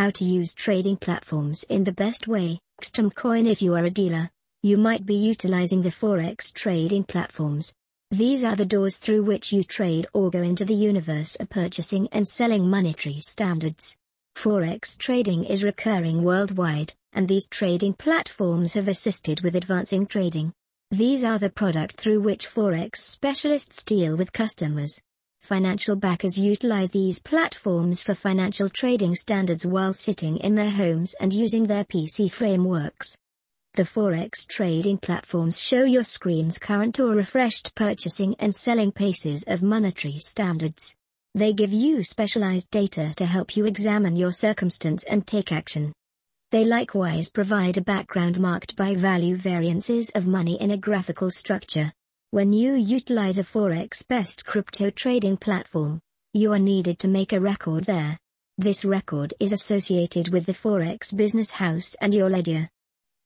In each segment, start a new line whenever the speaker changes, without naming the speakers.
How to use trading platforms in the best way. Coin if you are a dealer, you might be utilizing the Forex trading platforms. These are the doors through which you trade or go into the universe of purchasing and selling monetary standards. Forex trading is recurring worldwide, and these trading platforms have assisted with advancing trading. These are the product through which Forex specialists deal with customers. Financial backers utilize these platforms for financial trading standards while sitting in their homes and using their PC frameworks. The Forex trading platforms show your screen's current or refreshed purchasing and selling paces of monetary standards. They give you specialized data to help you examine your circumstance and take action. They likewise provide a background marked by value variances of money in a graphical structure. When you utilize a Forex best crypto trading platform, you are needed to make a record there. This record is associated with the Forex business house and your ledger.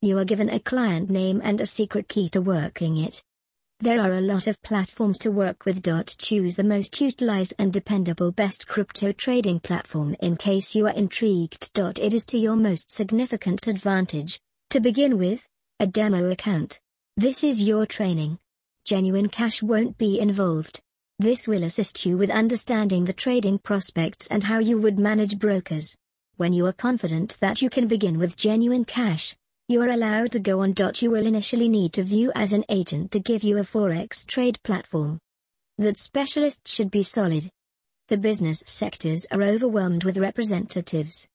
You are given a client name and a secret key to working it. There are a lot of platforms to work with. Choose the most utilized and dependable best crypto trading platform in case you are intrigued. It is to your most significant advantage. To begin with, a demo account. This is your training genuine cash won't be involved. This will assist you with understanding the trading prospects and how you would manage brokers. When you are confident that you can begin with genuine cash, you are allowed to go on. You will initially need to view as an agent to give you a forex trade platform. That specialists should be solid. The business sectors are overwhelmed with representatives.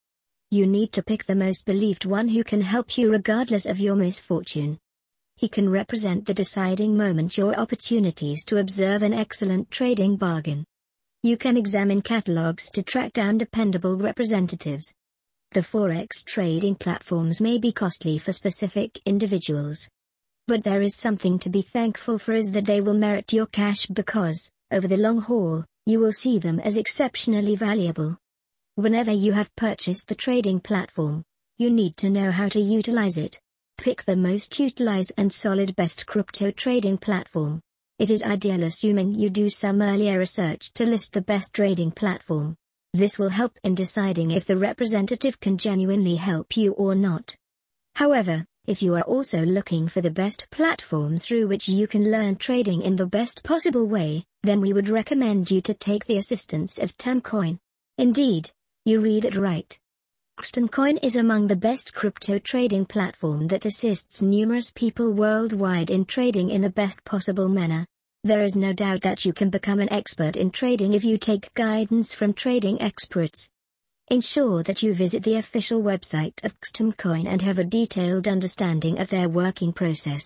You need to pick the most believed one who can help you regardless of your misfortune. He can represent the deciding moment your opportunities to observe an excellent trading bargain. You can examine catalogs to track down dependable representatives. The Forex trading platforms may be costly for specific individuals. But there is something to be thankful for is that they will merit your cash because, over the long haul, you will see them as exceptionally valuable. Whenever you have purchased the trading platform, you need to know how to utilize it. Pick the most utilized and solid best crypto trading platform. It is ideal assuming you do some earlier research to list the best trading platform. This will help in deciding if the representative can genuinely help you or not. However, if you are also looking for the best platform through which you can learn trading in the best possible way, then we would recommend you to take the assistance of Temcoin. Indeed, you read it right. Coin is among the best crypto trading platform that assists numerous people worldwide in trading in the best possible manner. There is no doubt that you can become an expert in trading if you take guidance from trading experts. Ensure that you visit the official website of Coin and have a detailed understanding of their working process.